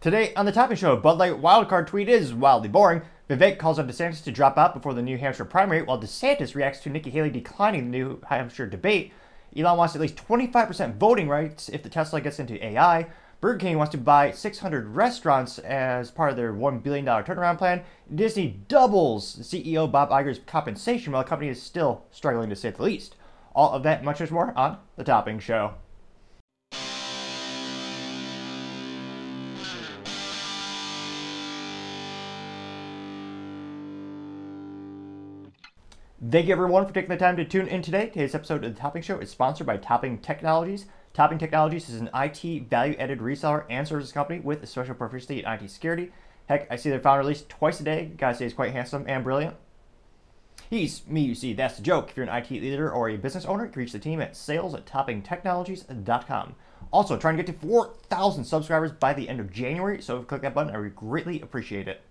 Today on the Topping Show, Bud Light wildcard tweet is wildly boring. Vivek calls on DeSantis to drop out before the New Hampshire primary, while DeSantis reacts to Nikki Haley declining the New Hampshire debate. Elon wants at least 25% voting rights if the Tesla gets into AI. Burger King wants to buy 600 restaurants as part of their $1 billion turnaround plan. Disney doubles CEO Bob Iger's compensation while the company is still struggling to say the least. All of that much more on The Topping Show. Thank you everyone for taking the time to tune in today. Today's episode of the Topping Show is sponsored by Topping Technologies. Topping Technologies is an IT value-added reseller and services company with a special proficiency in IT security. Heck, I see their founder at least twice a day. Guy says quite handsome and brilliant. He's me, you see, that's the joke. If you're an IT leader or a business owner, you can reach the team at sales at toppingtechnologies.com. Also, trying to get to 4,000 subscribers by the end of January, so if you click that button, I would greatly appreciate it.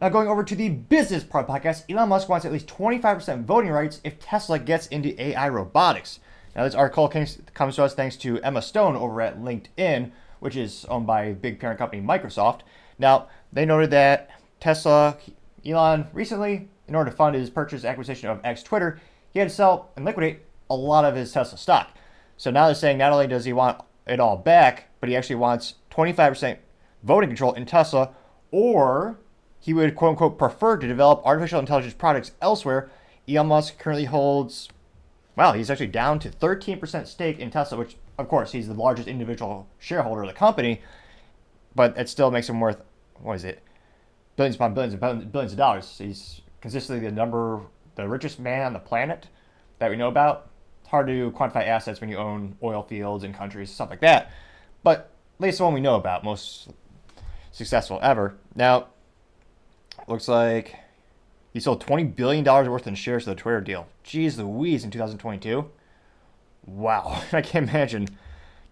Now, going over to the business part of the podcast, Elon Musk wants at least 25% voting rights if Tesla gets into AI robotics. Now, this article comes to us thanks to Emma Stone over at LinkedIn, which is owned by big parent company Microsoft. Now, they noted that Tesla, Elon recently, in order to fund his purchase acquisition of X Twitter, he had to sell and liquidate a lot of his Tesla stock. So now they're saying not only does he want it all back, but he actually wants 25% voting control in Tesla, or he would quote unquote prefer to develop artificial intelligence products elsewhere. Elon Musk currently holds, well, he's actually down to 13% stake in Tesla, which of course he's the largest individual shareholder of the company, but it still makes him worth, what is it, billions upon billions and billions of dollars. He's consistently the number, the richest man on the planet that we know about. It's hard to quantify assets when you own oil fields and countries, stuff like that. But at least the one we know about, most successful ever. Now, looks like he sold $20 billion worth in shares of the Twitter deal. Jeez Louise in 2022. Wow, I can't imagine.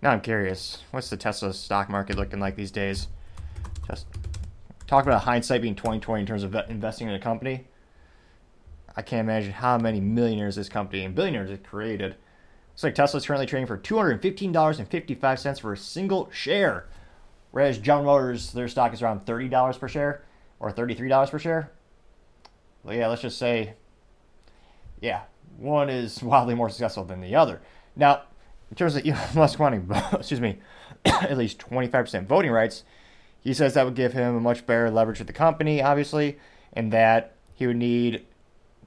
Now I'm curious. What's the Tesla stock market looking like these days? Just talk about hindsight being 2020 in terms of investing in a company. I can't imagine how many millionaires this company and billionaires it created. Looks like Tesla's currently trading for $215.55 for a single share. Whereas General Motors, their stock is around $30 per share or $33 per share. Well, yeah, let's just say, yeah, one is wildly more successful than the other. Now, in terms of Elon Musk wanting, excuse me, at least 25% voting rights, he says that would give him a much better leverage with the company, obviously, and that he would need,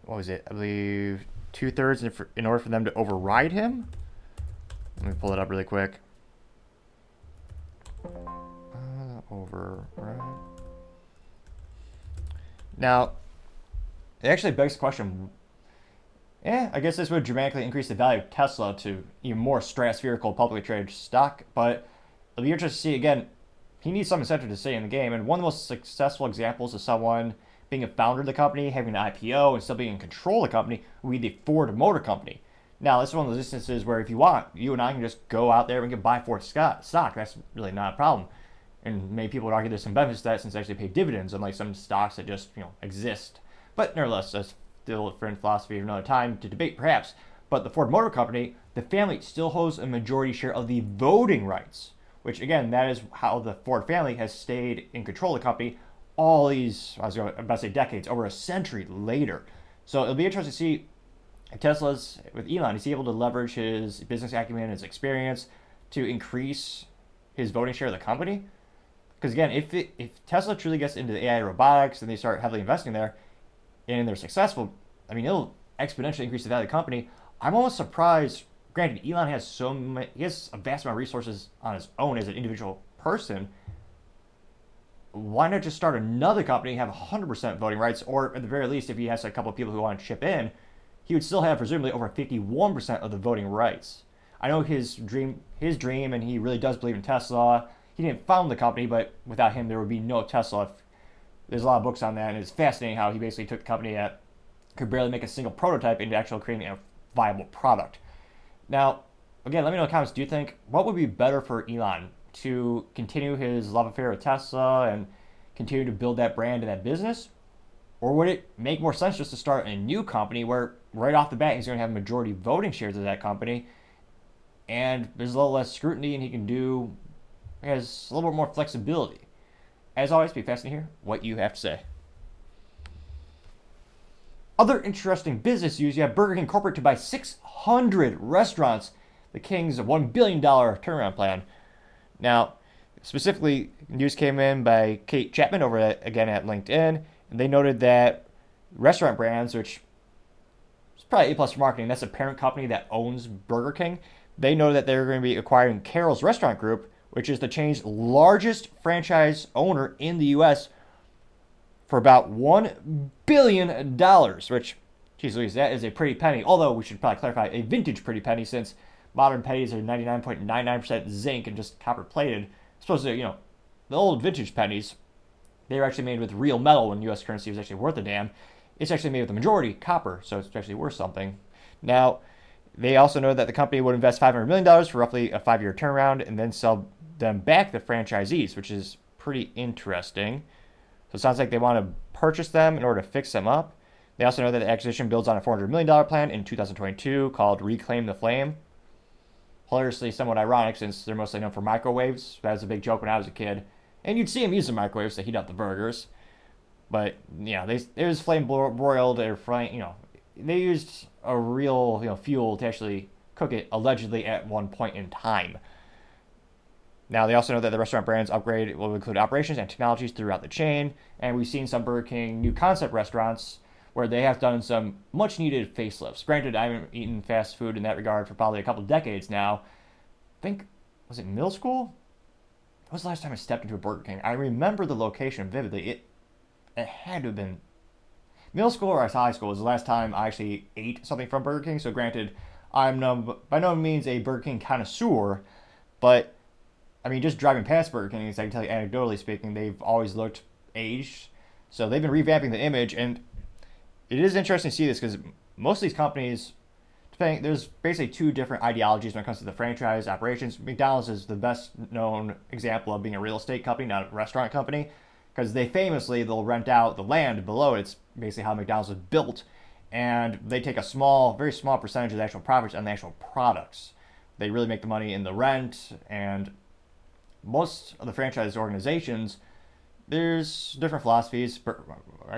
what was it, I believe, two thirds in order for them to override him. Let me pull it up really quick. Uh, override. Now, it actually begs the question. Yeah, I guess this would dramatically increase the value of Tesla to even more stratospherical publicly traded stock, but it'll be interesting to see again. He needs some incentive to stay in the game, and one of the most successful examples of someone being a founder of the company, having an IPO, and still being in control of the company would be the Ford Motor Company. Now, this is one of those instances where if you want, you and I can just go out there and can buy Ford stock. That's really not a problem and many people would argue there's some benefits to that since they actually pay dividends, unlike some stocks that just you know exist. But nevertheless, that's still different philosophy of another time to debate, perhaps. But the Ford Motor Company, the family still holds a majority share of the voting rights, which again, that is how the Ford family has stayed in control of the company all these, I was about to say decades, over a century later. So it'll be interesting to see if Tesla's with Elon, is he able to leverage his business acumen, and his experience to increase his voting share of the company? Because again, if it, if Tesla truly gets into the AI robotics and they start heavily investing there, and they're successful, I mean, it'll exponentially increase the value of the company. I'm almost surprised. Granted, Elon has so he has a vast amount of resources on his own as an individual person. Why not just start another company, have 100% voting rights, or at the very least, if he has a couple of people who want to chip in, he would still have presumably over 51% of the voting rights. I know his dream, his dream, and he really does believe in Tesla he didn't found the company, but without him, there would be no Tesla. There's a lot of books on that, and it's fascinating how he basically took the company that could barely make a single prototype into actually creating a viable product. Now, again, let me know in the comments. Do you think what would be better for Elon to continue his love affair with Tesla and continue to build that brand and that business, or would it make more sense just to start a new company where right off the bat he's going to have majority voting shares of that company, and there's a little less scrutiny, and he can do has a little bit more flexibility. As always, be fascinated to hear what you have to say. Other interesting business news you have Burger King Corporate to buy 600 restaurants, the King's $1 billion turnaround plan. Now, specifically, news came in by Kate Chapman over at, again at LinkedIn, and they noted that restaurant brands, which is probably A plus marketing, that's a parent company that owns Burger King. They know that they're going to be acquiring Carrols Restaurant Group, which is the chain's largest franchise owner in the U.S., for about $1 billion, which, geez Louise, that is a pretty penny. Although we should probably clarify a vintage pretty penny since modern pennies are 99.99% zinc and just copper plated. Supposed to, you know, the old vintage pennies, they were actually made with real metal when U.S. currency was actually worth a damn. It's actually made with the majority copper, so it's actually worth something. Now, they also know that the company would invest $500 million for roughly a five year turnaround and then sell them back to franchisees, which is pretty interesting. So it sounds like they want to purchase them in order to fix them up. They also know that the acquisition builds on a $400 million plan in 2022 called Reclaim the Flame. Hilariously, somewhat ironic since they're mostly known for microwaves. That was a big joke when I was a kid. And you'd see them using microwaves to heat up the burgers. But, yeah, they, it was flame broiled or frying, you know, they used a real you know, fuel to actually cook it allegedly at one point in time. Now, they also know that the restaurant brands upgrade will include operations and technologies throughout the chain, and we've seen some Burger King new concept restaurants where they have done some much needed facelifts. Granted, I haven't eaten fast food in that regard for probably a couple decades now. I think, was it middle school? When was the last time I stepped into a Burger King? I remember the location vividly. It, it had to have been middle school or high school was the last time I actually ate something from Burger King. So, granted, I'm no, by no means a Burger King connoisseur, but I mean, just driving past Burger King, I can tell you anecdotally speaking, they've always looked aged. So they've been revamping the image, and it is interesting to see this because most of these companies, depending, there's basically two different ideologies when it comes to the franchise operations. McDonald's is the best known example of being a real estate company, not a restaurant company, because they famously they'll rent out the land below. It's basically how McDonald's was built, and they take a small, very small percentage of the actual profits on the actual products. They really make the money in the rent and most of the franchise organizations, there's different philosophies.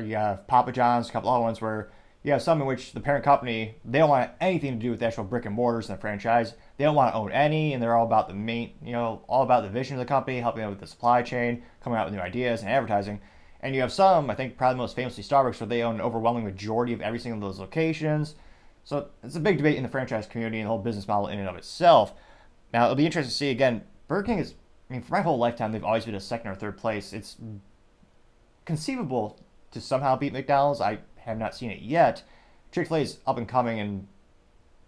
You have Papa John's, a couple other ones where you have some in which the parent company they don't want anything to do with the actual brick and mortars in the franchise. They don't want to own any, and they're all about the main, you know, all about the vision of the company, helping out with the supply chain, coming out with new ideas and advertising. And you have some, I think, probably most famously Starbucks, where they own an overwhelming majority of every single of those locations. So it's a big debate in the franchise community and the whole business model in and of itself. Now it'll be interesting to see again. Burger King is I mean, for my whole lifetime, they've always been a second or third place. It's conceivable to somehow beat McDonald's. I have not seen it yet. Chick fil A is up and coming, and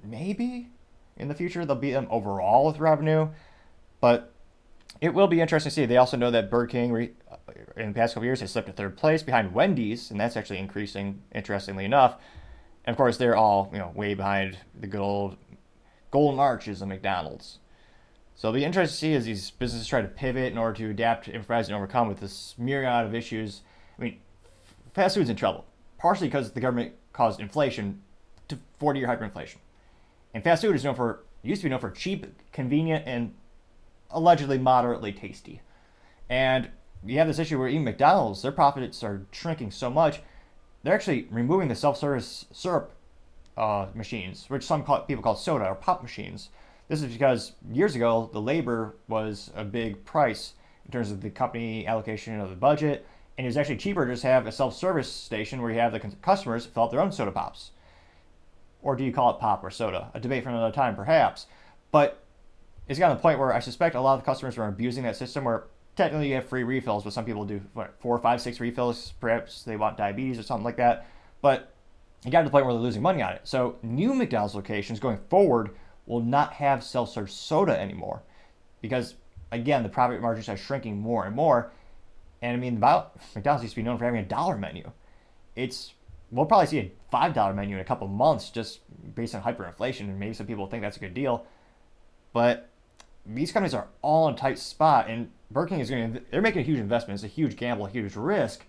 maybe in the future they'll beat them overall with revenue. But it will be interesting to see. They also know that Burger King, re- uh, in the past couple years, has slipped to third place behind Wendy's, and that's actually increasing, interestingly enough. And of course, they're all you know way behind the good old golden arches of McDonald's. So it'll be interesting to see as these businesses try to pivot in order to adapt, improvise, and overcome with this myriad of issues. I mean, fast food's in trouble, partially because the government caused inflation to 40 year hyperinflation. And fast food is known for, used to be known for cheap, convenient, and allegedly moderately tasty. And you have this issue where even McDonald's, their profits are shrinking so much, they're actually removing the self service syrup uh, machines, which some call, people call soda or pop machines this is because years ago, the labor was a big price in terms of the company allocation of the budget, and it was actually cheaper to just have a self service station where you have the customers fill up their own soda pops. Or do you call it pop or soda? A debate for another time, perhaps. But it's gotten to the point where I suspect a lot of the customers are abusing that system where technically you have free refills, but some people do what, four, five, six refills. Perhaps they want diabetes or something like that. But it got to the point where they're losing money on it. So new McDonald's locations going forward will not have self-serve soda anymore because again the profit margins are shrinking more and more. And i mean about mcdonald's used to be known for having a dollar menu. It's we'll probably see a five dollar menu in a couple months just based on hyperinflation and maybe some people think that's a good deal. But these companies are all in a tight spot and burger king is going to they're making a huge investment. It's a huge gamble a huge risk.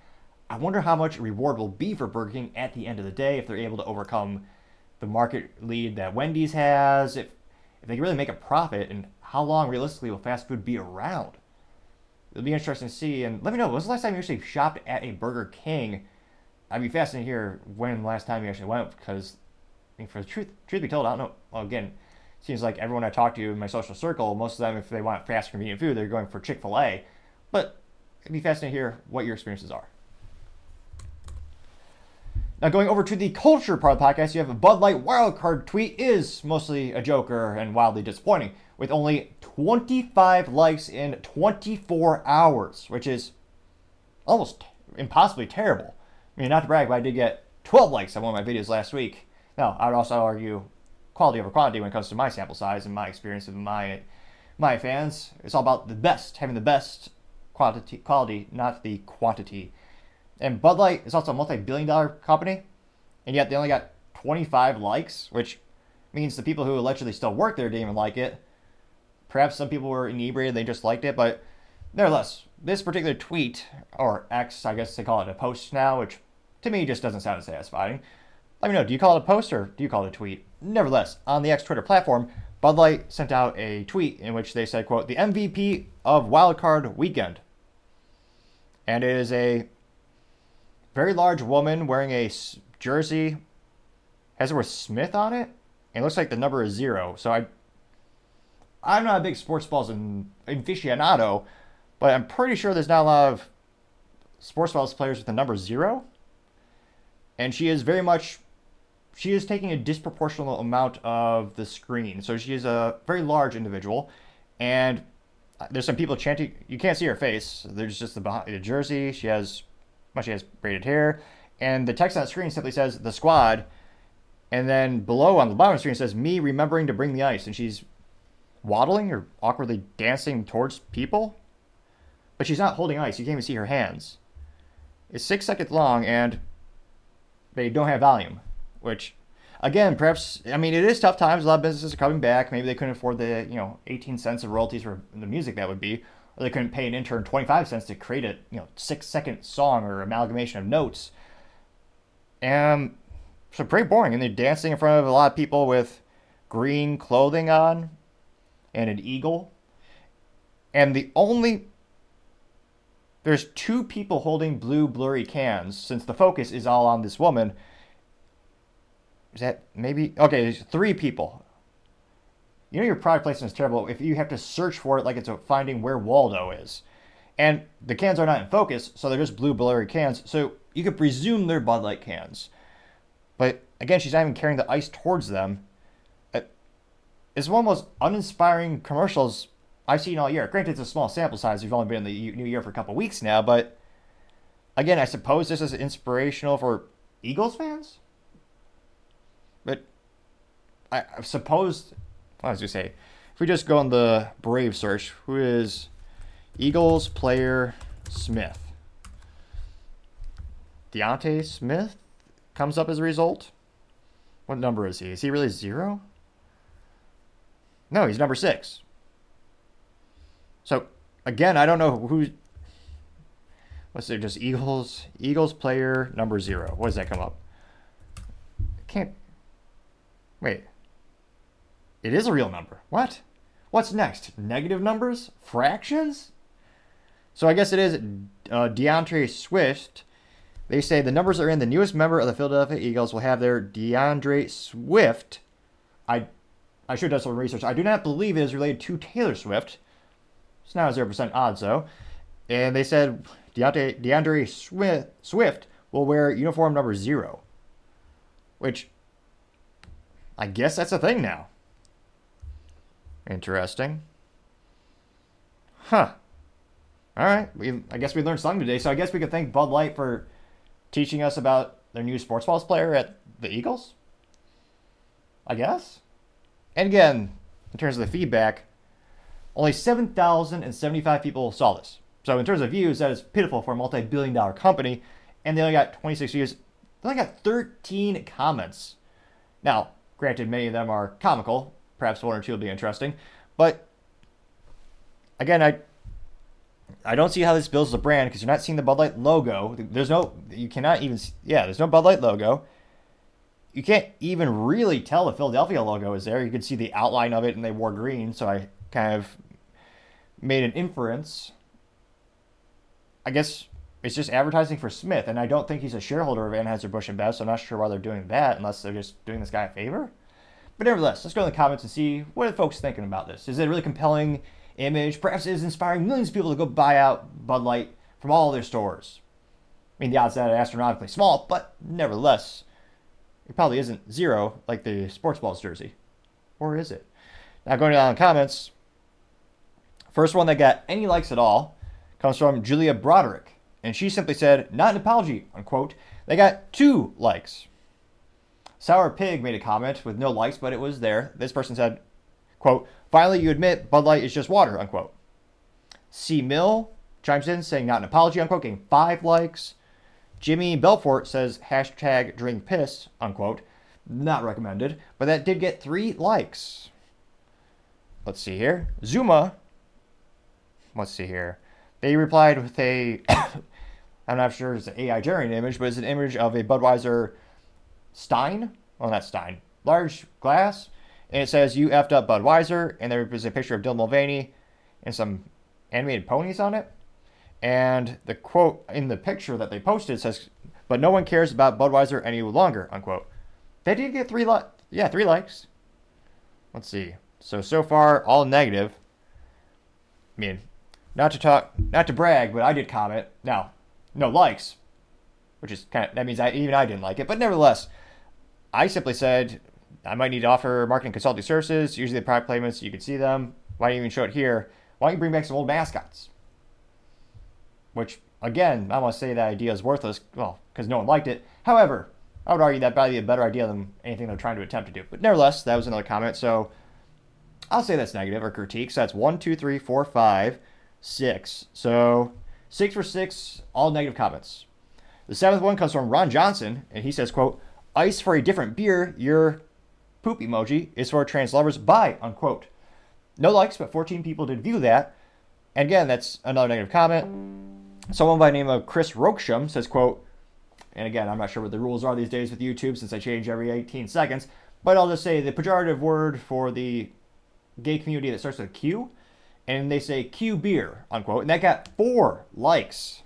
I wonder how much reward will be for burger king at the end of the day if they're able to overcome the market lead that Wendy's has, if if they can really make a profit, and how long realistically will fast food be around? it'll be interesting to see. And let me know, when was the last time you actually shopped at a Burger King? I'd be fascinated to hear when the last time you actually went because, I mean, for the truth, truth be told, I don't know. Well, again, seems like everyone I talk to in my social circle, most of them, if they want fast, convenient food, they're going for Chick fil A. But it'd be fascinating to hear what your experiences are. Now, going over to the culture part of the podcast, you have a Bud Light wildcard tweet is mostly a joker and wildly disappointing, with only 25 likes in 24 hours, which is almost impossibly terrible. I mean, not to brag, but I did get 12 likes on one of my videos last week. Now, I would also argue quality over quantity when it comes to my sample size and my experience with my my fans. It's all about the best, having the best quantity, quality, not the quantity. And Bud Light is also a multi-billion dollar company, and yet they only got 25 likes, which means the people who allegedly still work there didn't even like it. Perhaps some people were inebriated, they just liked it, but nevertheless, this particular tweet, or X, I guess they call it a post now, which to me just doesn't sound satisfying. Let me know, do you call it a post or do you call it a tweet? Nevertheless, on the X Twitter platform, Bud Light sent out a tweet in which they said, quote, the MVP of Wildcard Weekend. And it is a very large woman wearing a jersey, has the word Smith on it, and it looks like the number is zero. So I, I'm not a big sports balls and aficionado, but I'm pretty sure there's not a lot of sports balls players with the number zero. And she is very much, she is taking a disproportionate amount of the screen. So she is a very large individual, and uh, there's some people chanting. You can't see her face. There's just the, behind, the jersey. She has she has braided hair, and the text on the screen simply says the squad, and then below on the bottom of the screen says me remembering to bring the ice, and she's waddling or awkwardly dancing towards people, but she's not holding ice. You can't even see her hands. It's six seconds long, and they don't have volume, which again, perhaps I mean it is tough times. A lot of businesses are coming back. Maybe they couldn't afford the you know 18 cents of royalties for the music that would be, or they couldn't pay an intern 25 cents to create a you know six second song or amalgamation of notes. And so pretty boring. And they're dancing in front of a lot of people with green clothing on and an eagle. And the only there's two people holding blue blurry cans since the focus is all on this woman. Is that maybe okay? There's three people you know your product placement is terrible if you have to search for it like it's finding where Waldo is. And the cans are not in focus, so they're just blue blurry cans. So you could presume they're Bud Light cans. But again, she's not even carrying the ice towards them. Uh, it's one of the most uninspiring commercials I've seen all year. Granted, it's a small sample size. We've only been in the new year for a couple weeks now, but again, I suppose this is inspirational for Eagles fans. But I, I suppose I you say, if we just go on the Brave search, who is Eagles player Smith? DeVonta Smith comes up as a result. What number is he? Is he really zero? No, he's number six. So again, I don't know who. What's it? Just Eagles. Eagles player number zero. What does that come up? Can't. Wait. It is a real number. What? What's next? Negative numbers? Fractions? So I guess it is uh, D'Andre Swift. They say the numbers are in. The newest member of the Philadelphia Eagles will have their D'Andre Swift. I I should have done some research. I do not believe it is related to Taylor Swift. It's now 0% odds, though. And they said D'Andre, D'Andre Swift, Swift will wear uniform number zero. Which, I guess that's a thing now. Interesting. Huh. All right. We I guess we learned something today. So I guess we could thank Bud Light for teaching us about their new sports balls player at the Eagles. I guess. And again, in terms of the feedback, only 7,075 people saw this. So in terms of views, that is pitiful for a multi-billion dollar company. And they only got 26 views. They only got 13 comments. Now, granted, many of them are comical, Perhaps one or two will be interesting. But again, I I don't see how this builds the brand because you're not seeing the Bud Light logo. There's no, you cannot even, yeah, there's no Bud Light logo. You can't even really tell the Philadelphia logo is there. You can see the outline of it and they wore green, so I kind of made an inference. I guess it's just advertising for Smith, and I don't think he's a shareholder of Anheuser-Busch InBev, so I'm not sure why they're doing that unless they're just doing this guy a favor. But nevertheless, let's go in the comments and see what are the folks thinking about this. Is it a really compelling image? Perhaps it is inspiring millions of people to go buy out Bud Light from all their stores. I mean, the odds that are astronomically small, but nevertheless, it probably isn't zero like the sports balls jersey. Or is it? Now, going down in the comments, first one that got any likes at all comes from Julia Broderick. And she simply said, not an apology, unquote. They got two likes. Sour Pig made a comment with no likes, but it was there. This person said, quote, finally you admit Bud Light is just water, unquote. C. Mill chimes in saying not an apology, unquote, getting five likes. Jimmy Belfort says hashtag drink piss, unquote. Not recommended, but that did get three likes. Let's see here. Zuma, let's see here. They replied with a, I'm not sure it's an AI generated image, but it's an image of a Budweiser Stein. Well, not Stein. Large glass. And it says, You effed up Budweiser. And there is a picture of Dylan Mulvaney and some animated ponies on it. And the quote in the picture that they posted says, But no one cares about Budweiser any longer, unquote. They did get three li- yeah, three likes. Let's see. So so far all negative. I mean, not to talk not to brag, but I did comment. Now, no likes. Which is kind of that means I even I didn't like it, but nevertheless, I simply said I might need to offer marketing consulting services. Usually the product placements, you can see them. Why don't you even show it here? Why don't you bring back some old mascots? Which, again, I want to say that idea is worthless, well, because no one liked it. However, I would argue that probably a better idea than anything they're trying to attempt to do. But nevertheless, that was another comment. So I'll say that's negative or critique. So that's one, two, three, four, five, six. So six for six, all negative comments. The seventh one comes from Ron Johnson, and he says, quote, ice for a different beer, your poop emoji is for trans lovers, bye, unquote. No likes, but 14 people did view that. And again, that's another negative comment. Someone by the name of Chris Rokesham says, quote, and again, I'm not sure what the rules are these days with YouTube since I change every 18 seconds, but I'll just say the pejorative word for the gay community that starts with Q, and they say Q beer, unquote, and that got four likes.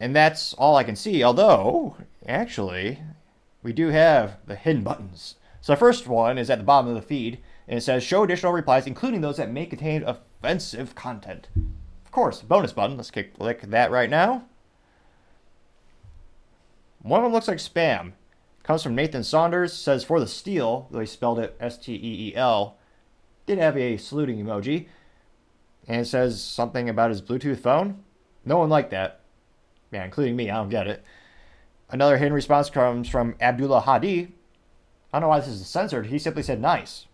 And that's all I can see, although, actually, we do have the hidden buttons. So the first one is at the bottom of the feed, and it says show additional replies, including those that may contain offensive content. Of course, bonus button. Let's click that right now. One of them looks like spam. Comes from Nathan Saunders. Says for the steel, though he spelled it S T E E L. Did have a saluting emoji. And it says something about his Bluetooth phone. No one liked that. Yeah, including me. I don't get it. Another hidden response comes from Abdullah Hadi. I don't know why this is censored. He simply said nice.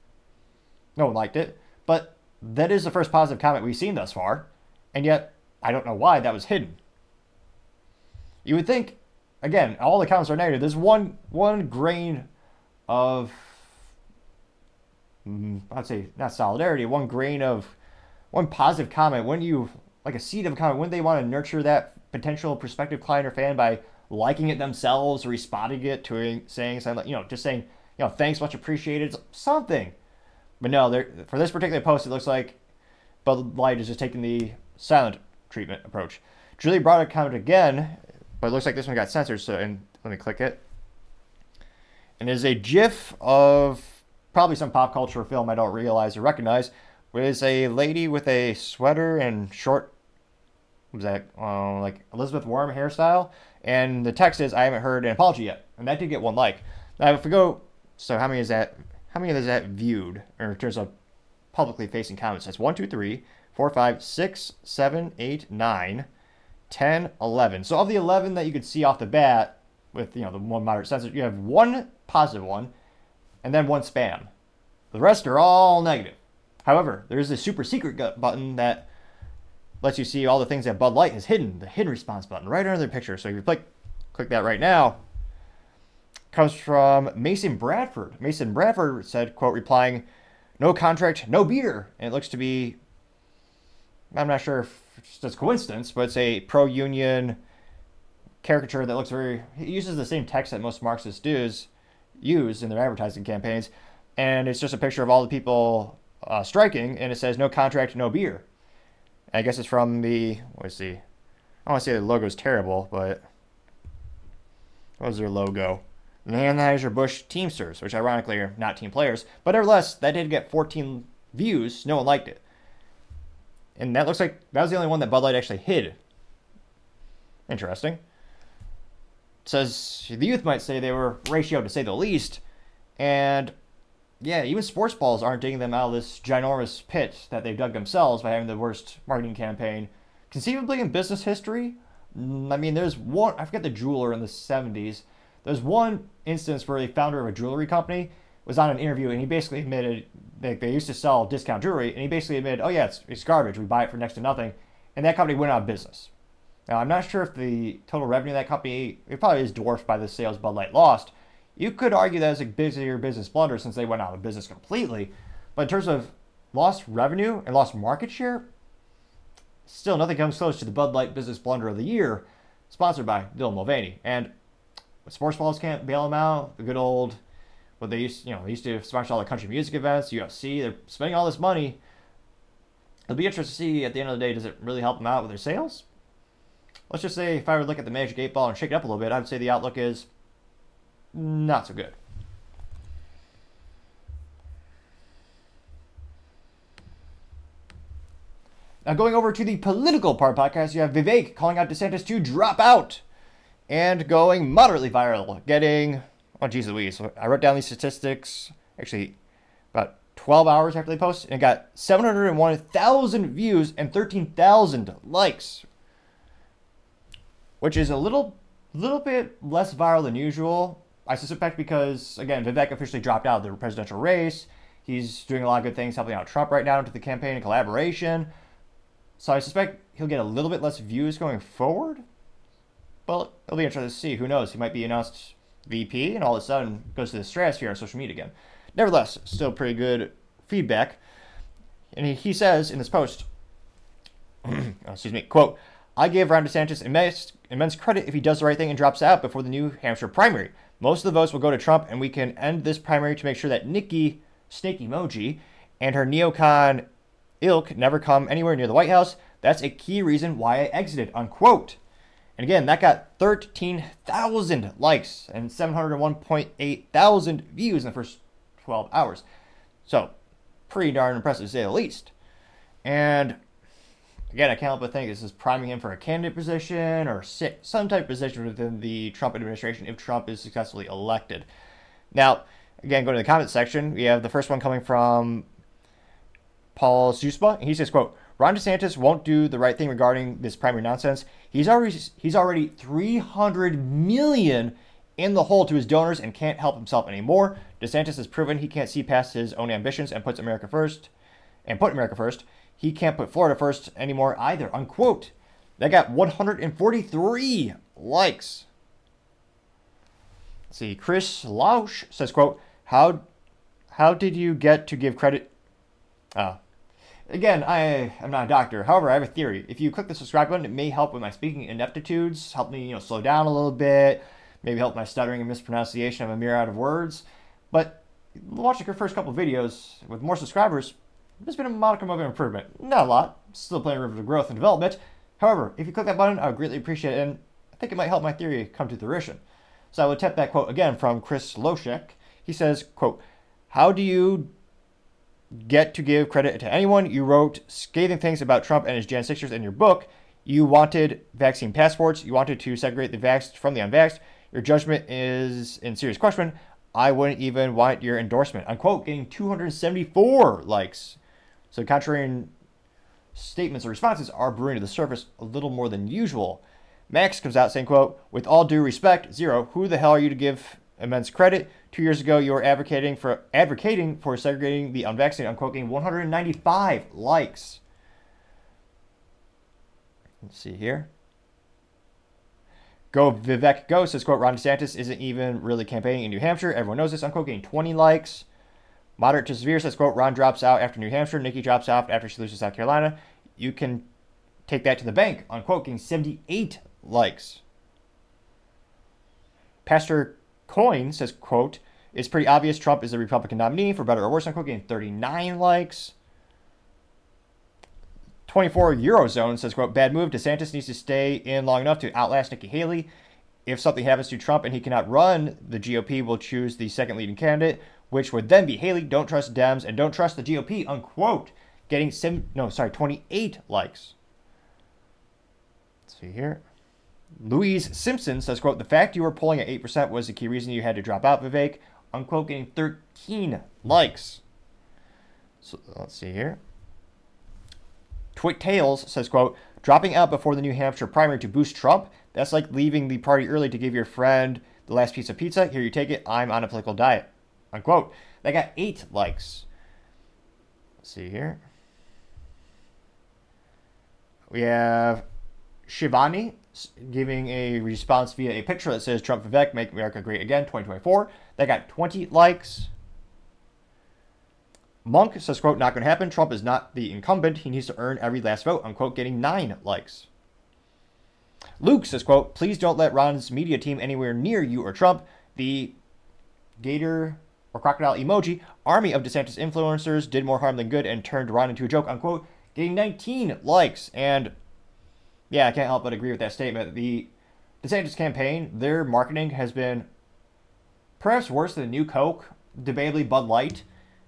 No one liked it. But that is the first positive comment we've seen thus far. And yet, I don't know why that was hidden. You would think again, all the comments are negative. There's one one grain of mm, I'd say not solidarity, one grain of one positive comment. When you like a seed of a comment, when they want to nurture that potential prospective client or fan by liking it themselves, responding it to saying something, you know, just saying, you know, thanks, much appreciated, something. But no, for this particular post, it looks like Bud Light is just taking the silent treatment approach. Julie brought a comment again but it looks like this one got censored. So, and let me click it. And there's a GIF of probably some pop culture film I don't realize or recognize. Where there's a lady with a sweater and short, was that, uh, like Elizabeth Warren hairstyle. And the text is, I haven't heard an apology yet. And that did get one like. Now, if we go, so how many is that? How many is that viewed? Or in terms of publicly facing comments? That's one, two, three, four, five, six, seven, eight, nine. 10, 11. So of the 11 that you could see off the bat with, you know, the one moderate sensor, you have one positive one and then one spam. The rest are all negative. However, there is a super secret button that lets you see all the things that Bud Light has hidden, the hidden response button right under the picture. So if you click click that right now, comes from Mason Bradford. Mason Bradford said, quote, replying, no contract, no beer. And it looks to be, I'm not sure if it's just coincidence, but it's a pro union caricature that looks very. He uses the same text that most Marxists do use in their advertising campaigns, and it's just a picture of all the people uh, striking, and it says no contract, no beer. I guess it's from the let's see, I don't want to say the logo's terrible, but what was their logo? The Anheuser-Busch Teamsters, which ironically are not team players, but nevertheless, that did get 14 views. No one liked it. And that looks like that was the only one that Bud Light actually hid. Interesting. says the youth might say they were ratioed to say the least. And yeah, even sports balls aren't digging them out of this ginormous pit that they've dug themselves by having the worst marketing campaign conceivably in business history. Mm, I mean, there's one, I forget the jeweler in the 70s. There's one instance where the founder of a jewelry company was on an interview and he basically admitted they, they used to sell discount jewelry and he basically admitted, oh yeah, it's, it's garbage. We buy it for next to nothing. And that company went out of business. Now, I'm not sure if the total revenue of that company, it probably is dwarfed by the sales Bud Light lost. You could argue that is a busier business blunder since they went out of business completely. But in terms of lost revenue and lost market share, still nothing comes close to the Bud Light business blunder of the year, sponsored by Dylan Mulvaney. And sports balls can't bail them out. The good old what they used, you know, they used to sponsor all the country music events, UFC. They're spending all this money. It'll be interesting to see at the end of the day, does it really help them out with their sales? Let's just say if I were to look at the Magic 8 ball and shake it up a little bit, I would say the outlook is not so good. Now, going over to the political part podcast, you have Vivek calling out DeSantis to drop out and going moderately viral, getting Oh, geez Louise. I wrote down these statistics actually about 12 hours after they posted, and it got 701,000 views and 13,000 likes, which is a little, little bit less viral than usual. I suspect because, again, Vivek officially dropped out of the presidential race. He's doing a lot of good things helping out Trump right now into the campaign and collaboration. So I suspect he'll get a little bit less views going forward. Well, it'll be interesting to see. Who knows? He might be announced VP, and all of a sudden goes to the stratosphere on social media again. Nevertheless, still pretty good feedback. And he, he says in this post, oh, excuse me, quote, I give Ron DeSantis immense, immense credit if he does the right thing and drops out before the New Hampshire primary. Most of the votes will go to Trump, and we can end this primary to make sure that Nikki, snake emoji, and her neocon ilk never come anywhere near the White House. That's a key reason why I exited, unquote. And again, that got 13,000 likes and 701.8 thousand views in the first 12 hours. So, pretty darn impressive to say the least. And again, I can't help but think this is priming him for a candidate position or some type of position within the Trump administration if Trump is successfully elected. Now, again, go to the comment section. We have the first one coming from Paul Suspa, and He says, quote, Ron DeSantis won't do the right thing regarding this primary nonsense. He's already he's already 300 million in the hole to his donors and can't help himself anymore. DeSantis has proven he can't see past his own ambitions and puts America first and put America first. He can't put Florida first anymore either. Unquote. That got 143 likes. Let's see, Chris Lausch says, quote, How how did you get to give credit? Uh, Again, I am not a doctor. However, I have a theory. If you click the subscribe button, it may help with my speaking ineptitudes, help me, you know, slow down a little bit, maybe help my stuttering and mispronunciation of a myriad of words. But watching your first couple videos with more subscribers, there's been a modicum of improvement. Not a lot. Still plenty of room for growth and development. However, if you click that button, I would greatly appreciate it, and I think it might help my theory come to fruition. So I will attempt that quote again from Chris Loshek. He says, quote, How do you get to give credit to anyone. You wrote scathing things about Trump and his Jan 6ers in your book. You wanted vaccine passports. You wanted to segregate the vaxxed from the unvaxxed. Your judgment is in serious question. I wouldn't even want your endorsement. Unquote, getting 274 likes. So contrarian statements or responses are brewing to the surface a little more than usual. Max comes out saying, quote, with all due respect, zero, who the hell are you to give immense credit. Two years ago, you were advocating for advocating for segregating the unvaccinated. Unquote, getting 195 likes. Let's see here. Go Vivek Go says, quote, Ron DeSantis isn't even really campaigning in New Hampshire. Everyone knows this. Unquote, getting 20 likes. Moderate to severe says, quote, Ron drops out after New Hampshire. Nikki drops out after she loses South Carolina. You can take that to the bank. Unquote, getting 78 likes. Pastor Coin says, quote, it's pretty obvious Trump is the Republican nominee for better or worse, unquote, getting 39 likes. 24 Eurozone says, quote, bad move. DeSantis needs to stay in long enough to outlast Nikki Haley. If something happens to Trump and he cannot run, the GOP will choose the second leading candidate, which would then be Haley. Don't trust Dems and don't trust the GOP, unquote. Getting sim no, sorry, 28 likes. Let's see here. Louise Simpson says, quote, the fact you were polling at 8% was the key reason you had to drop out, Vivek, unquote, getting 13 likes. So let's see here. Twit Tails says, quote, dropping out before the New Hampshire primary to boost Trump? That's like leaving the party early to give your friend the last piece of pizza. Here you take it. I'm on a political diet. Unquote. They got eight likes. Let's see here. We have Shivani giving a response via a picture that says Trump Vivek, make America great again, 2024. They got 20 likes. Monk says, quote, not going to happen. Trump is not the incumbent. He needs to earn every last vote, unquote, getting nine likes. Luke says, quote, please don't let Ron's media team anywhere near you or Trump. The gator or crocodile emoji, army of DeSantis influencers did more harm than good and turned Ron into a joke, unquote, getting 19 likes. And yeah, I can't help but agree with that statement. The DeSantis campaign, their marketing has been perhaps worse than New Coke, debatably Bud Light.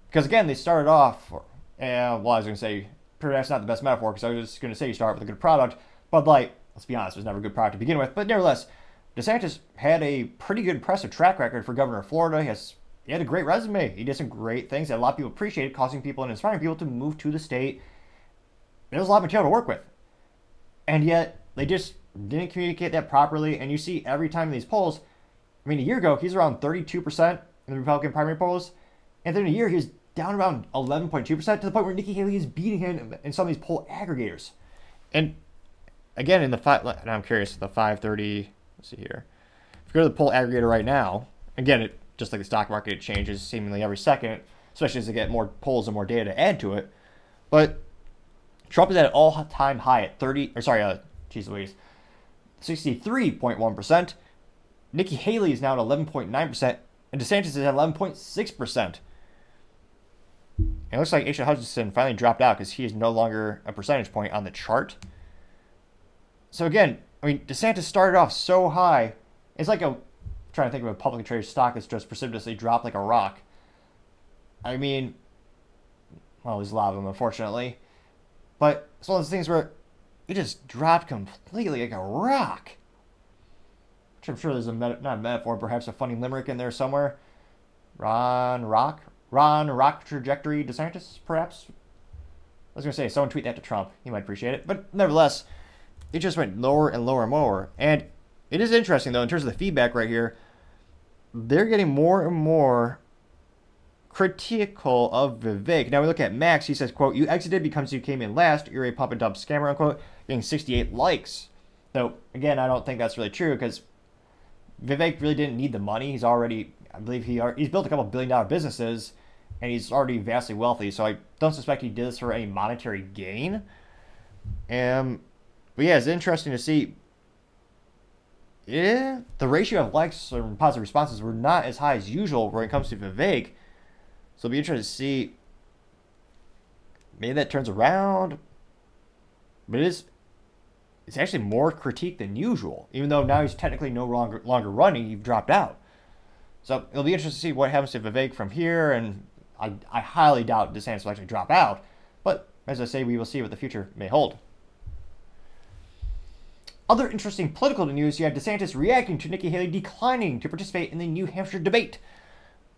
Because again, they started off, and well, I was going to say, perhaps not the best metaphor, because I was just going to say you start with a good product. Bud Light, let's be honest, was never a good product to begin with. But nevertheless, DeSantis had a pretty good impressive track record for governor of Florida. He has he had a great resume. He did some great things that a lot of people appreciated, causing people and inspiring people to move to the state. There was a lot of material to work with. And yet, they just didn't communicate that properly. And you see every time in these polls, I mean, a year ago, he's around 32% in the Republican primary polls. And then a year, he was down around 11.2% to the point where Nikki Haley is beating him in some of these poll aggregators. And again, in the five, and I'm curious, the 530, let's see here. If you go to the poll aggregator right now, again, it just like the stock market, changes seemingly every second, especially as they get more polls and more data to add to it. But Trump is at an all-time high at 30, or sorry, uh, geez Louise, 63.1%. Nikki Haley is now at 11.9%, and DeSantis is at 11.6%. It looks like Asa Hutchinson finally dropped out because he is no longer a percentage point on the chart. So again, I mean, DeSantis started off so high. It's like a trying to think of a publicly traded stock that's just precipitously dropped like a rock. I mean, well, there's a lot of them, unfortunately. But it's one of those things where it just dropped completely like a rock. Which I'm sure there's a meta- not a metaphor, perhaps a funny limerick in there somewhere. Ron Rock, Ron Rock trajectory DeSantis, perhaps. I was gonna say someone tweet that to Trump. He might appreciate it, but nevertheless, it just went lower and lower and lower. And it is interesting though in terms of the feedback right here. They're getting more and more critical of Vivek. Now we look at Max. He says, "quote You exited because you came in last. You're a pop and dump scammer." Unquote. Getting 68 likes. So again, I don't think that's really true because Vivek really didn't need the money. He's already, I believe he he's built a couple billion dollar businesses, and he's already vastly wealthy. So I don't suspect he did this for any monetary gain. Um, but yeah, it's interesting to see. Yeah, the ratio of likes and positive responses were not as high as usual when it comes to Vivek. So it'll be interesting to see. Maybe that turns around. But it is it's actually more critique than usual, even though now he's technically no longer longer running, you've dropped out. So it'll be interesting to see what happens to Vivek from here, and I, I highly doubt DeSantis will actually drop out. But as I say, we will see what the future may hold. Other interesting political news, you have DeSantis reacting to Nikki Haley declining to participate in the New Hampshire debate.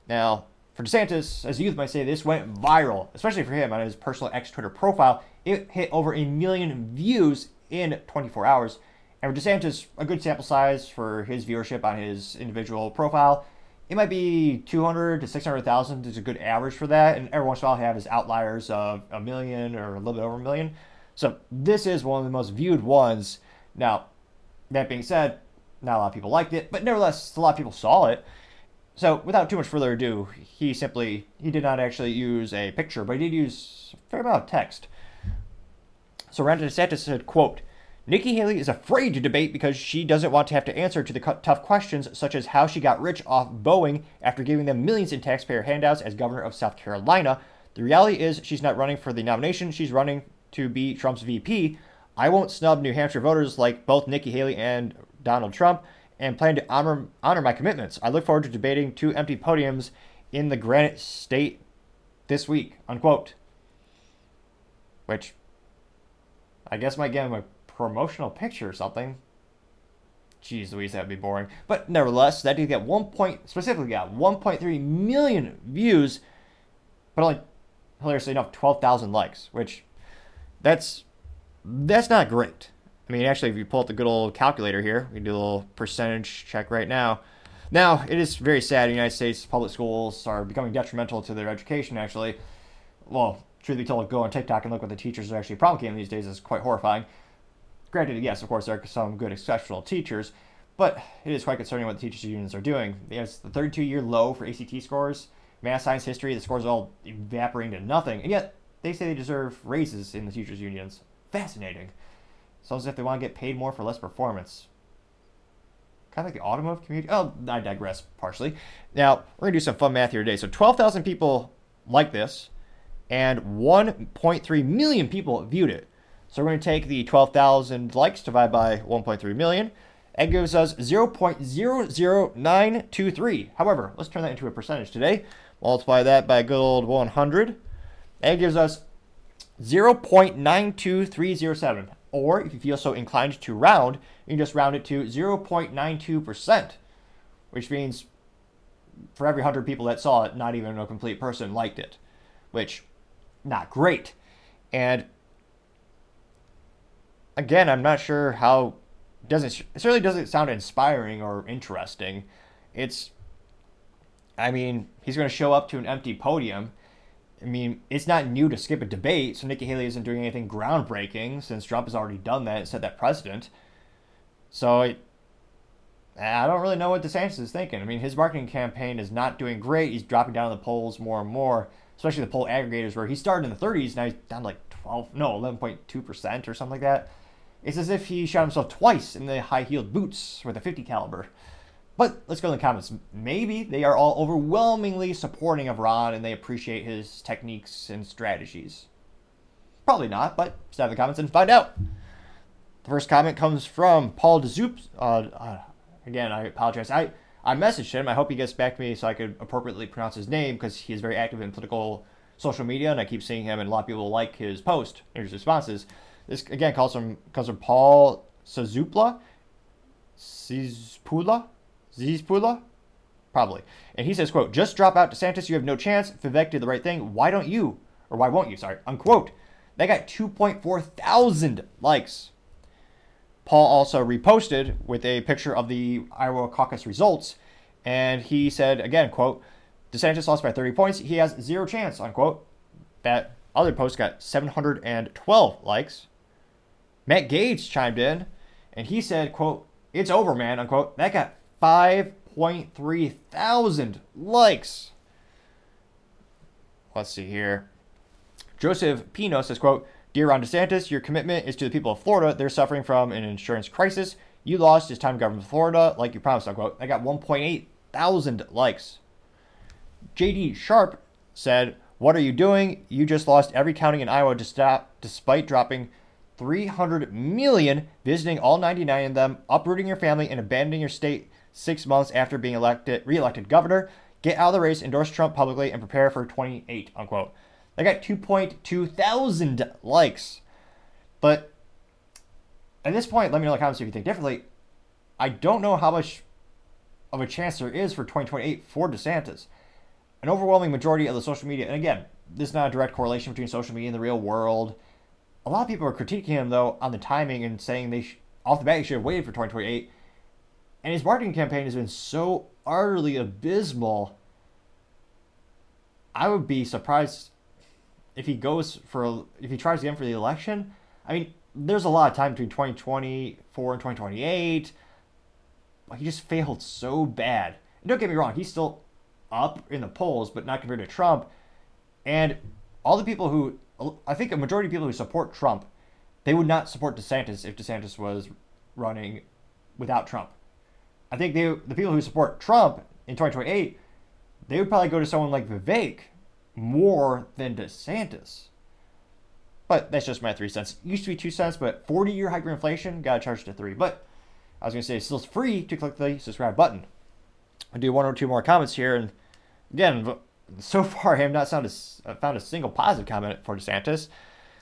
Now, for DeSantis, as youth might say, this went viral, especially for him on his personal X Twitter profile. It hit over a million views in 24 hours. And for DeSantis, a good sample size for his viewership on his individual profile. It might be 200 to 600,000 is a good average for that. And every once in a while, he have his outliers of a million or a little bit over a million. So this is one of the most viewed ones. Now, that being said, not a lot of people liked it, but nevertheless, a lot of people saw it. So, without too much further ado, he simply he did not actually use a picture, but he did use a fair amount of text. So, Ron DeSantis said, "quote Nikki Haley is afraid to debate because she doesn't want to have to answer to the tough questions, such as how she got rich off Boeing after giving them millions in taxpayer handouts as governor of South Carolina. The reality is, she's not running for the nomination; she's running to be Trump's VP, I won't snub New Hampshire voters like both Nikki Haley and Donald Trump and plan to honor, honor my commitments. I look forward to debating two empty podiums in the Granite State this week, unquote. Which I guess might give him a promotional picture or something. Jeez Louise, that'd be boring. But nevertheless, that did get one point specifically got 1.3 million views, but only hilariously enough 12,000 likes, which that's that's not great. I mean, actually, if you pull up the good old calculator here, we do a little percentage check right now. Now, it is very sad. The United States public schools are becoming detrimental to their education. Actually, well, truth be told, go on TikTok and look what the teachers are actually promulgating these days is quite horrifying. Granted, yes, of course, there are some good exceptional teachers, but it is quite concerning what the teachers unions are doing. It's the 32 year low for ACT scores, math, science, history, the scores are all evaporating to nothing, and yet they say they deserve raises in the teachers unions. Fascinating. It's almost as if they want to get paid more for less performance. Kind of like the automotive community. Oh, I digress partially. Now, we're going to do some fun math here today. So 12,000 people like this, and 1.3 million people viewed it. So we're going to take the 12,000 likes divided by 1.3 million. That gives us 0.00923. However, let's turn that into a percentage today. Multiply that by a good old 100. That gives us 0.92307. Or if you feel so inclined to round, you can just round it to 0.92%, which means for every 100 people that saw it, not even a complete person liked it, which not great. And again, I'm not sure how doesn't it certainly doesn't sound inspiring or interesting. It's I mean, he's going to show up to an empty podium. I mean, it's not new to skip a debate, so Nikki Haley isn't doing anything groundbreaking since Trump has already done that and set that precedent. So it, I don't really know what DeSantis is thinking. I mean, his marketing campaign is not doing great. He's dropping down in the polls more and more especially the poll aggregators where he started in the 30s, now he's down to like 12, no, 11.2% or something like that. It's as if he shot himself twice in the high-heeled boots with a 50 caliber. But let's go in the comments. Maybe they are all overwhelmingly supporting of Ron and they appreciate his techniques and strategies. Probably not, but stay in the comments and find out. The first comment comes from Paul DeZoop. Uh, uh, again, I apologize. I I messaged him. I hope he gets back to me so I could appropriately pronounce his name because he is very active in political social media, and I keep seeing him, and a lot of people like his post and his responses. This again calls from comes from Paul Sazupla, Zizpula, Zizpula, probably, and he says, "quote Just drop out DeSantis. You have no chance. Vivek did the right thing. Why don't you? Or why won't you? Sorry, unquote." They got 2.4 thousand likes. Paul also reposted with a picture of the Iowa caucus results, and he said again, "quote DeSantis lost by 30 points. He has zero chance." Unquote. That other post got 712 likes. Matt Gaetz chimed in, and he said, "quote It's over, man." Unquote. That got 5.3 thousand likes. Let's see here. Joseph Pino says, "quote Dear Ron DeSantis, your commitment is to the people of Florida. They're suffering from an insurance crisis. You lost. It's time to govern Florida like you promised, unquote. I got 1.8 thousand likes. JD Sharp said, What are you doing? You just lost every county in Iowa to stop, despite dropping 300 million, visiting all 99 of them, uprooting your family, and abandoning your state six months after being elected, re-elected governor. Get out of the race, endorse Trump publicly, and prepare for 28, unquote. They got 2.2 thousand likes. But at this point, let me know in the comments if you think differently. I don't know how much of a chance there is for 2028 for DeSantis. An overwhelming majority of the social media, and again, this is not a direct correlation between social media and the real world. A lot of people are critiquing him though on the timing and saying they sh- off the bat he should have waited for 2028. And his marketing campaign has been so utterly abysmal. I would be surprised if he goes for if he tries again for the election, I mean, there's a lot of time between 2024 and 2028. Like he just failed so bad. And don't get me wrong, he's still up in the polls, but not compared to Trump. And all the people who I think a majority of people who support Trump, they would not support DeSantis if DeSantis was running without Trump. I think they the people who support Trump in 2028, they would probably go to someone like Vivek more than DeSantis. But that's just my three cents. It used to be two cents, but 40 year hyperinflation, gotta charge to three. But I was gonna say, it's still free to click the subscribe button. I'll do one or two more comments here, and again, so far I have not found a, uh, found a single positive comment for DeSantis.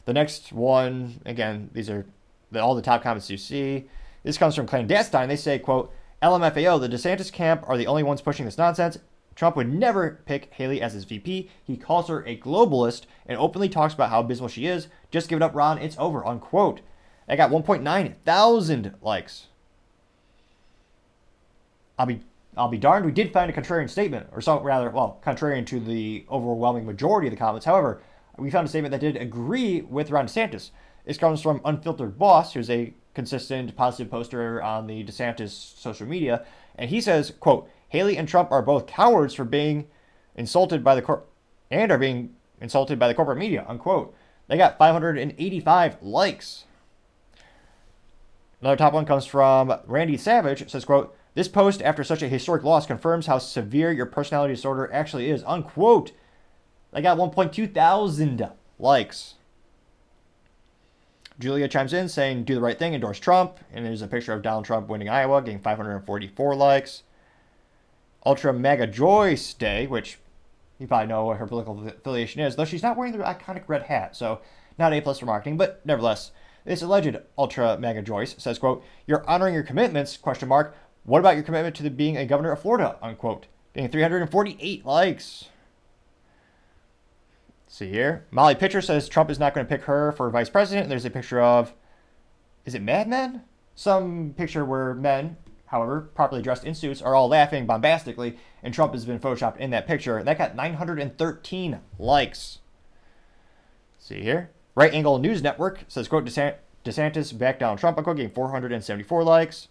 The next one, again, these are the, all the top comments you see. This comes from Clandestine. They say, quote, LMFAO, the DeSantis camp are the only ones pushing this nonsense. Trump would never pick Haley as his VP. He calls her a globalist and openly talks about how abysmal she is. Just give it up, Ron. It's over. Unquote. I got 1.9 thousand likes. I'll be I'll be darned. We did find a contrarian statement, or some rather, well, contrarian to the overwhelming majority of the comments. However, we found a statement that did agree with Ron DeSantis. This comes from Unfiltered Boss, who's a consistent positive poster on the DeSantis social media, and he says, "quote Haley and Trump are both cowards for being insulted by the cor- and are being insulted by the corporate media." Unquote. They got 585 likes. Another top one comes from Randy Savage. It says, "quote This post after such a historic loss confirms how severe your personality disorder actually is." Unquote. They got 1.2 thousand likes. Julia chimes in saying, do the right thing, endorse Trump. And there's a picture of Donald Trump winning Iowa, getting 544 likes. Ultra Mega Joyce Day, which you probably know what her political affiliation is, though she's not wearing the iconic red hat, so not A plus for marketing, but nevertheless, this alleged Ultra Mega Joyce says, quote, You're honoring your commitments, question mark. What about your commitment to the, being a governor of Florida, unquote. Getting 348 likes. See here. Molly Pitcher says Trump is not going to pick her for vice president. There's a picture of, is it Mad Men? Some picture where men, however, properly dressed in suits, are all laughing bombastically, and Trump has been photoshopped in that picture. And That got 913 likes. See here. Right Angle News Network says, quote, DeSantis back down Trump, unquote, getting 474 likes.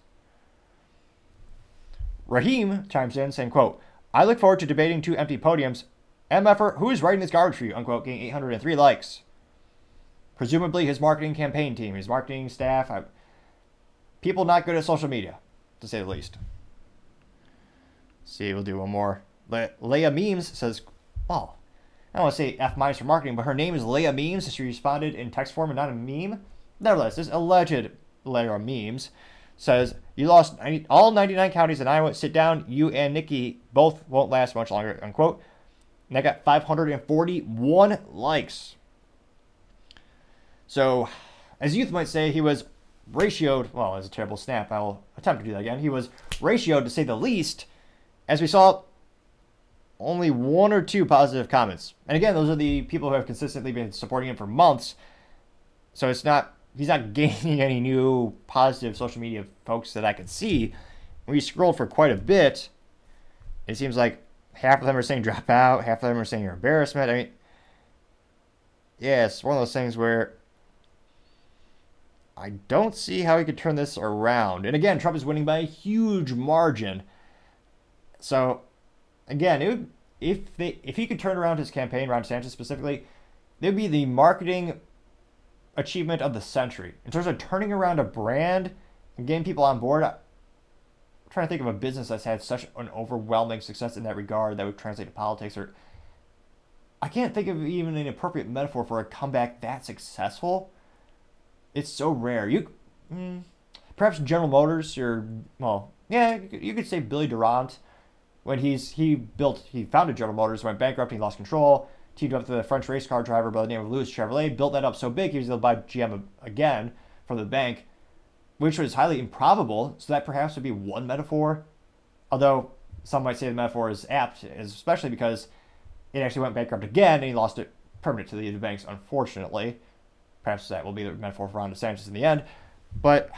Raheem chimes in saying, quote, I look forward to debating two empty podiums MFer, who is writing this garbage for you? Unquote, getting 803 likes. Presumably his marketing campaign team, his marketing staff. I, people not good at social media, to say the least. See, we'll do one more. Le- Leia Memes says, oh, I don't want to say F minus for marketing, but her name is Leia Memes. She responded in text form and not a meme. Nevertheless, this alleged Leia Memes says, You lost 90, all 99 counties in Iowa. Sit down. You and Nikki both won't last much longer. Unquote. And I got 541 likes. So, as youth might say, he was ratioed. Well, as a terrible snap, I will attempt to do that again. He was ratioed, to say the least, as we saw only one or two positive comments. And again, those are the people who have consistently been supporting him for months. So it's not he's not gaining any new positive social media folks that I can see. We scrolled for quite a bit. It seems like half of them are saying drop out, half of them are saying you're embarrassment. I mean, yeah, it's one of those things where I don't see how he could turn this around. And again, Trump is winning by a huge margin. So, again, would, if they if he could turn around his campaign, Ron Sanchez specifically, it would be the marketing achievement of the century in terms of turning around a brand and getting people on board trying to think of a business that's had such an overwhelming success in that regard that would translate to politics or I can't think of even an appropriate metaphor for a comeback that successful. It's so rare. You mm, perhaps General Motors or well, yeah, you could say Billy Durant when he's he built he founded General Motors, went bankrupt, he lost control, teamed up with a French race car driver by the name of Louis Chevrolet, built that up so big he was able to buy GM again from the bank which was highly improbable. So that perhaps would be one metaphor. Although some might say the metaphor is apt, especially because it actually went bankrupt again and he lost it permanent to the banks, unfortunately. Perhaps that will be the metaphor for Ron DeSantis in the end. But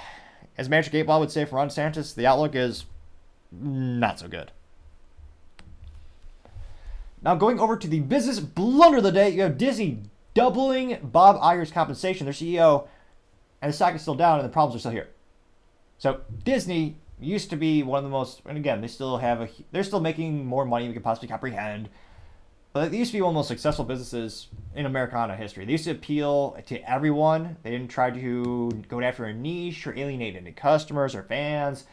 as Magic 8 Ball would say for Ron DeSantis, the outlook is not so good. Now, going over to the business blunder of the day, you have Disney doubling Bob Iger's compensation. Their CEO and the stock is still down, and the problems are still here. So Disney used to be one of the most, and again, they still have a, they're still making more money than we can possibly comprehend. But they used to be one of the most successful businesses in Americana history. They used to appeal to everyone. They didn't try to go after a niche or alienate any customers or fans.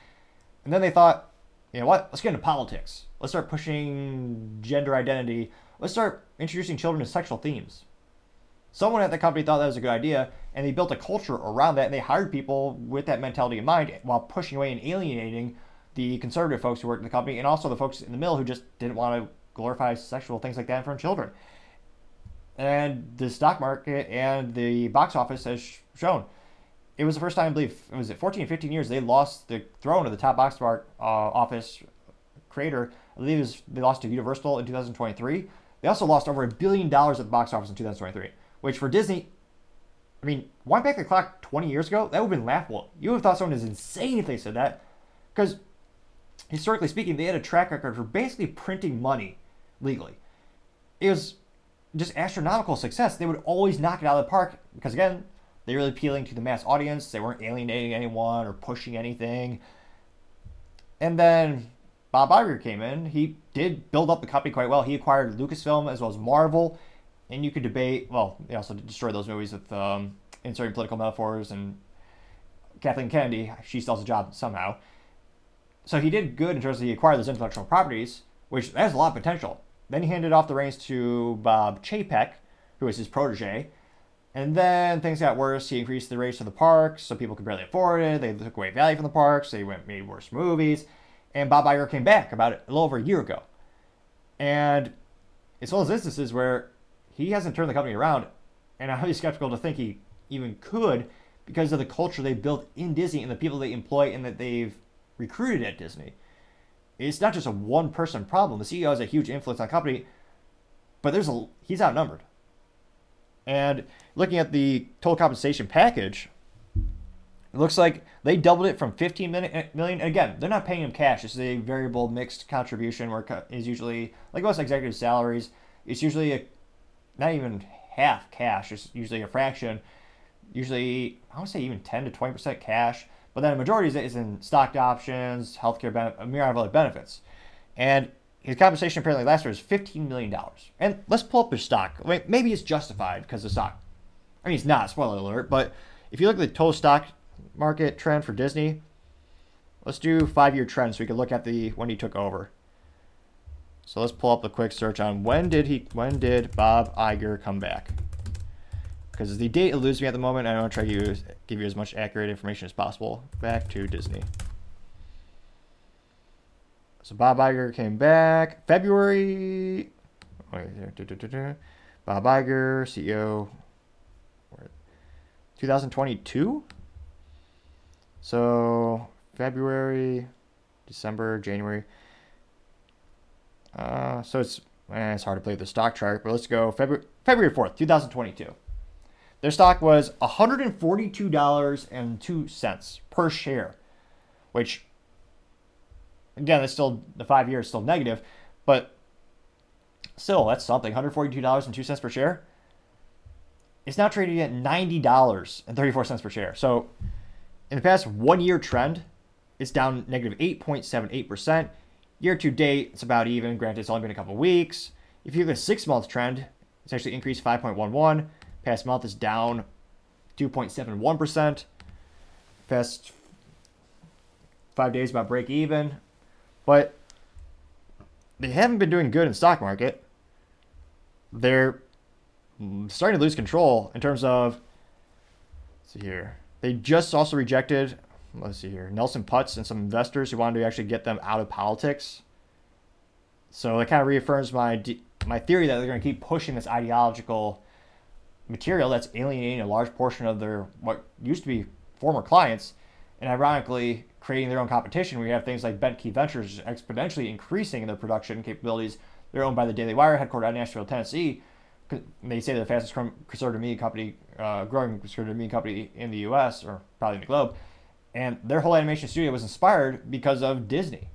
And then they thought, you know what? Let's get into politics. Let's start pushing gender identity. Let's start introducing children to sexual themes. Someone at the company thought that was a good idea, and they built a culture around that, and they hired people with that mentality in mind while pushing away and alienating the conservative folks who worked in the company and also the folks in the middle who just didn't want to glorify sexual things like that in front of children. And the stock market and the box office has shown it was the first time, I believe, it was it 14, 15 years they lost the throne of the top box uh, office creator. I believe was, they lost to Universal in 2023. They also lost over a billion dollars at the box office in 2023, which for Disney, I mean, wind back the clock 20 years ago, that would have been laughable. You would have thought someone is insane if they said that. Because historically speaking, they had a track record for basically printing money legally. It was just astronomical success. They would always knock it out of the park because, again, they were appealing to the mass audience. They weren't alienating anyone or pushing anything. And then Bob Iger came in. He did build up the company quite well. He acquired Lucasfilm as well as Marvel. And you could debate, well, he also destroyed those movies with um, inserting political metaphors and Kathleen Kennedy, she still has a job somehow. So he did good in terms of he acquired those intellectual properties, which has a lot of potential. Then he handed off the reins to Bob Chapek, who was his protege. And then things got worse. He increased the rates for the parks so people could barely afford it. They took away value from the parks. They went made worse movies. And Bob Iger came back about a little over a year ago. And it's one of those instances where he hasn't turned the company around. And I'm skeptical to think he even could because of the culture they built in Disney and the people they employ and that they've recruited at Disney. It's not just a one person problem. The CEO has a huge influence on the company, but there's a he's outnumbered. And looking at the total compensation package, it looks like they doubled it from 15 eh, And million. Again, they're not paying him cash. This is a variable mixed contribution where is usually, like most executive salaries, it's usually a, not even half cash. It's usually a fraction. Usually, I would say even 10 to 20% cash. But then a majority is in stock options, healthcare benefits, a myriad of other benefits. And his compensation apparently last year was $15 million. And let's pull up his stock. Maybe it's justified because of stock. I mean, it's not, spoiler alert, but if you look at the total stock market trend for Disney, let's do five year trend so we can look at the when he took over. So let's pull up a quick search on when did he when did Bob Iger come back? Because the date eludes me at the moment, I want to try to give you, as much accurate information as possible. Back to Disney. So Bob Iger came back February. Wait, Bob Iger, CEO, 2022. So February, December, January. Uh, so it's eh, it's hard to play the stock chart, but let's go February February 4th, 2022. Their stock was $142.02 per share, which again, it's still the five years is still negative, but still that's something. $142.02 per share. It's now trading at $90.34 per share. So in the past one year trend, it's down negative 8.78%. Year to date, it's about even. Granted, it's only been a couple weeks. If you look at a six month trend, it's actually increased 5.11. Past month is down 2.71%. Past five days about break even. But they haven't been doing good in stock market. They're starting to lose control in terms of see here. They just also rejected let's see here, Nelson Peltz and some investors who wanted to actually get them out of politics. So it kind of reaffirms my my theory that they're going to keep pushing this ideological material that's alienating a large portion of their what used to be former clients, and ironically creating their own competition. We have things like Bentkey Ventures exponentially increasing their production capabilities. They're owned by the Daily Wire, headquartered out in Nashville, Tennessee. They say they're the fastest growing conservative media company, uh, growing conservative media company in the U.S. or probably in the globe. And their whole animation studio was inspired because of Disney.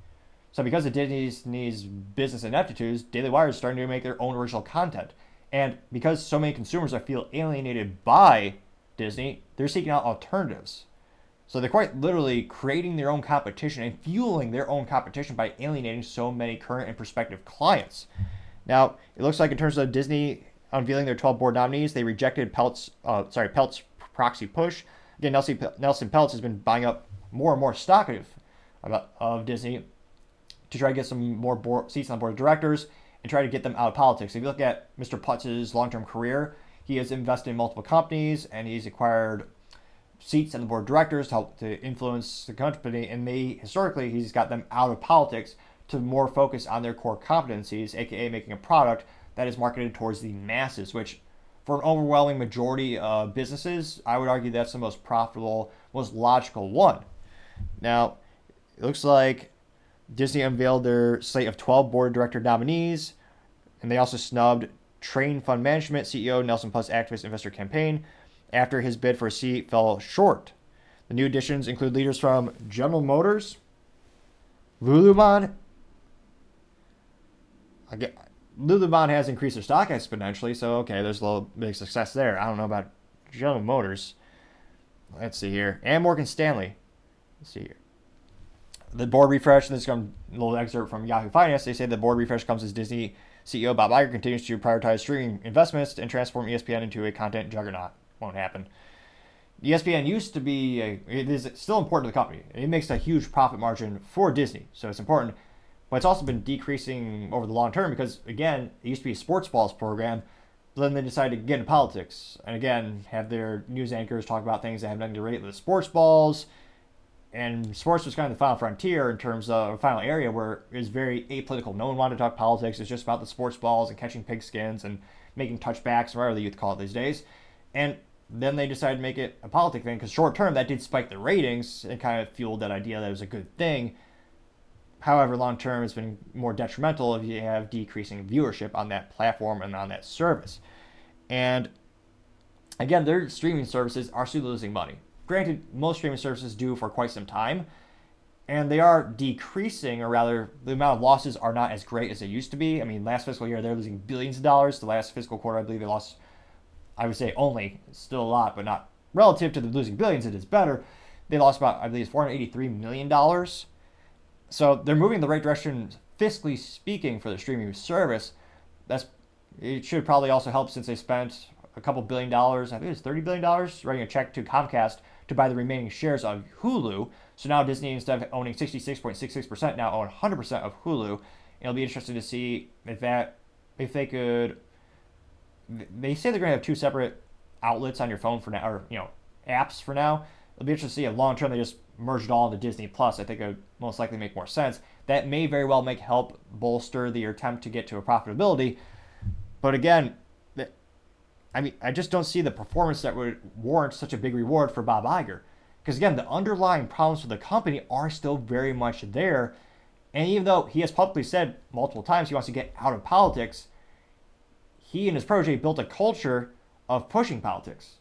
So because of Disney's business ineptitudes, Daily Wire is starting to make their own original content. And because so many consumers are feel alienated by Disney, they're seeking out alternatives. So they're quite literally creating their own competition and fueling their own competition by alienating so many current and prospective clients. Now, it looks like in terms of Disney unveiling their 12 board nominees, they rejected Peltz, uh, sorry, Peltz proxy push. Again, Nelson, Nelson Peltz has been buying up more and more stock of, of Disney to try to get some more board, seats on the board of directors and try to get them out of politics. If you look at Mr. Peltz's long-term career, he has invested in multiple companies and he's acquired seats on the board of directors to help to influence the company. And they historically he's got them out of politics to more focus on their core competencies, aka making a product that is marketed towards the masses, which for an overwhelming majority of businesses, I would argue that's the most profitable, most logical one. Now, it looks like Disney unveiled their slate of 12 board director nominees, and they also snubbed Trian Fund Management CEO Nelson Peltz activist investor campaign after his bid for a seat fell short. The new additions include leaders from General Motors, Lululemon. Lululemon has increased their stock exponentially, so okay, there's a little big success there. I don't know about General Motors. Let's see here. And Morgan Stanley. Let's see here. The board refresh, this is a little excerpt from Yahoo Finance. They say the board refresh comes as Disney CEO Bob Iger continues to prioritize streaming investments and transform ESPN into a content juggernaut. Won't happen. ESPN used to be a, it is still important to the company. It makes a huge profit margin for Disney, so it's important. But it's also been decreasing over the long term because again, it used to be a sports balls program. But then they decided to get into politics and again have their news anchors talk about things that have nothing to relate with sports balls. And sports was kind of the final frontier in terms of a final area where it was very apolitical. No one wanted to talk politics. It's just about the sports balls and catching pigskins and making touchbacks, or whatever the youth call it these days. And then they decided to make it a politic thing because short term that did spike the ratings and kind of fueled that idea that it was a good thing. However, long term it's been more detrimental if you have decreasing viewership on that platform and on that service. And again, their streaming services are still losing money. Granted, most streaming services do for quite some time, and they are decreasing, or rather, the amount of losses are not as great as they used to be. I mean, last fiscal year they're losing billions of dollars. The last fiscal quarter, I believe they lost I would say only, still a lot, but not relative to the losing billions, it is better. They lost about, I believe, $483 million. So they're moving in the right direction, fiscally speaking, for the streaming service. That's It should probably also help since they spent a couple billion dollars, I think it's $30 billion, writing a check to Comcast to buy the remaining shares of Hulu. So now Disney, instead of owning 66.66%, now own 100% of Hulu. It'll be interesting to see if that if they could they say they're going to have two separate outlets on your phone for now, or you know, apps for now. It'll be interesting to see if long term they just merge it all into Disney Plus. I think it would most likely make more sense. That may very well make help bolster the attempt to get to a profitability. But again, I mean, I just don't see the performance that would warrant such a big reward for Bob Iger. Because again, the underlying problems for the company are still very much there. And even though he has publicly said multiple times he wants to get out of politics, he and his protege built a culture of pushing politics.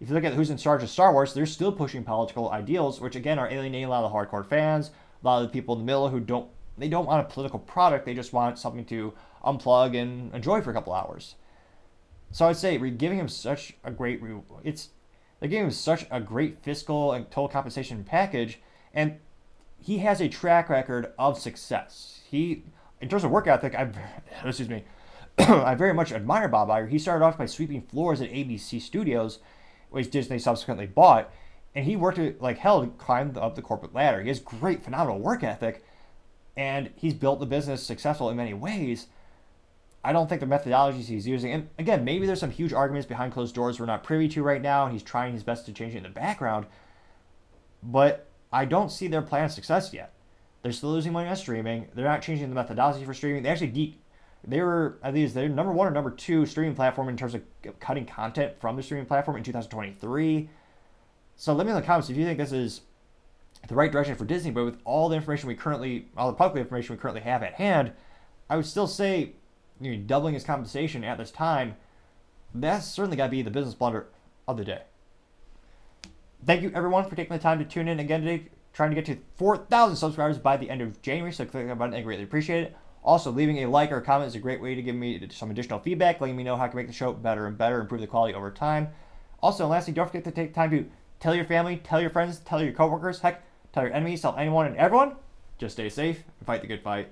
If you look at who's in charge of Star Wars, they're still pushing political ideals, which again are alienating a lot of the hardcore fans, a lot of the people in the middle who don't they don't want a political product, they just want something to unplug and enjoy for a couple hours. So I'd say we're giving him such a great it's they're giving him such a great fiscal and total compensation package, and he has a track record of success. He in terms of work ethic, I excuse me, I very much admire Bob Iger. He started off by sweeping floors at ABC Studios, which Disney subsequently bought, and he worked like hell to climb up the corporate ladder. He has great, phenomenal work ethic, and he's built the business successful in many ways. I don't think the methodologies he's using, and again, maybe there's some huge arguments behind closed doors we're not privy to right now, and he's trying his best to change it in the background. But I don't see their plan of success yet. They're still losing money on streaming. They're not changing the methodology for streaming. They actually de- they were at least they're number one or number two streaming platform in terms of cutting content from the streaming platform in 2023. So let me know in the comments if you think this is the right direction for Disney. But with all the information we currently, all the public information we currently have at hand, I would still say you know, doubling his compensation at this time. That's certainly got to be the business blunder of the day. Thank you everyone for taking the time to tune in again today. Trying to get to 4,000 subscribers by the end of January, so click that button. I greatly appreciate it. Also, leaving a like or a comment is a great way to give me some additional feedback, letting me know how I can make the show better and better, improve the quality over time. Also, and lastly, don't forget to take time to tell your family, tell your friends, tell your coworkers, heck, tell your enemies, tell anyone and everyone. Just stay safe and fight the good fight.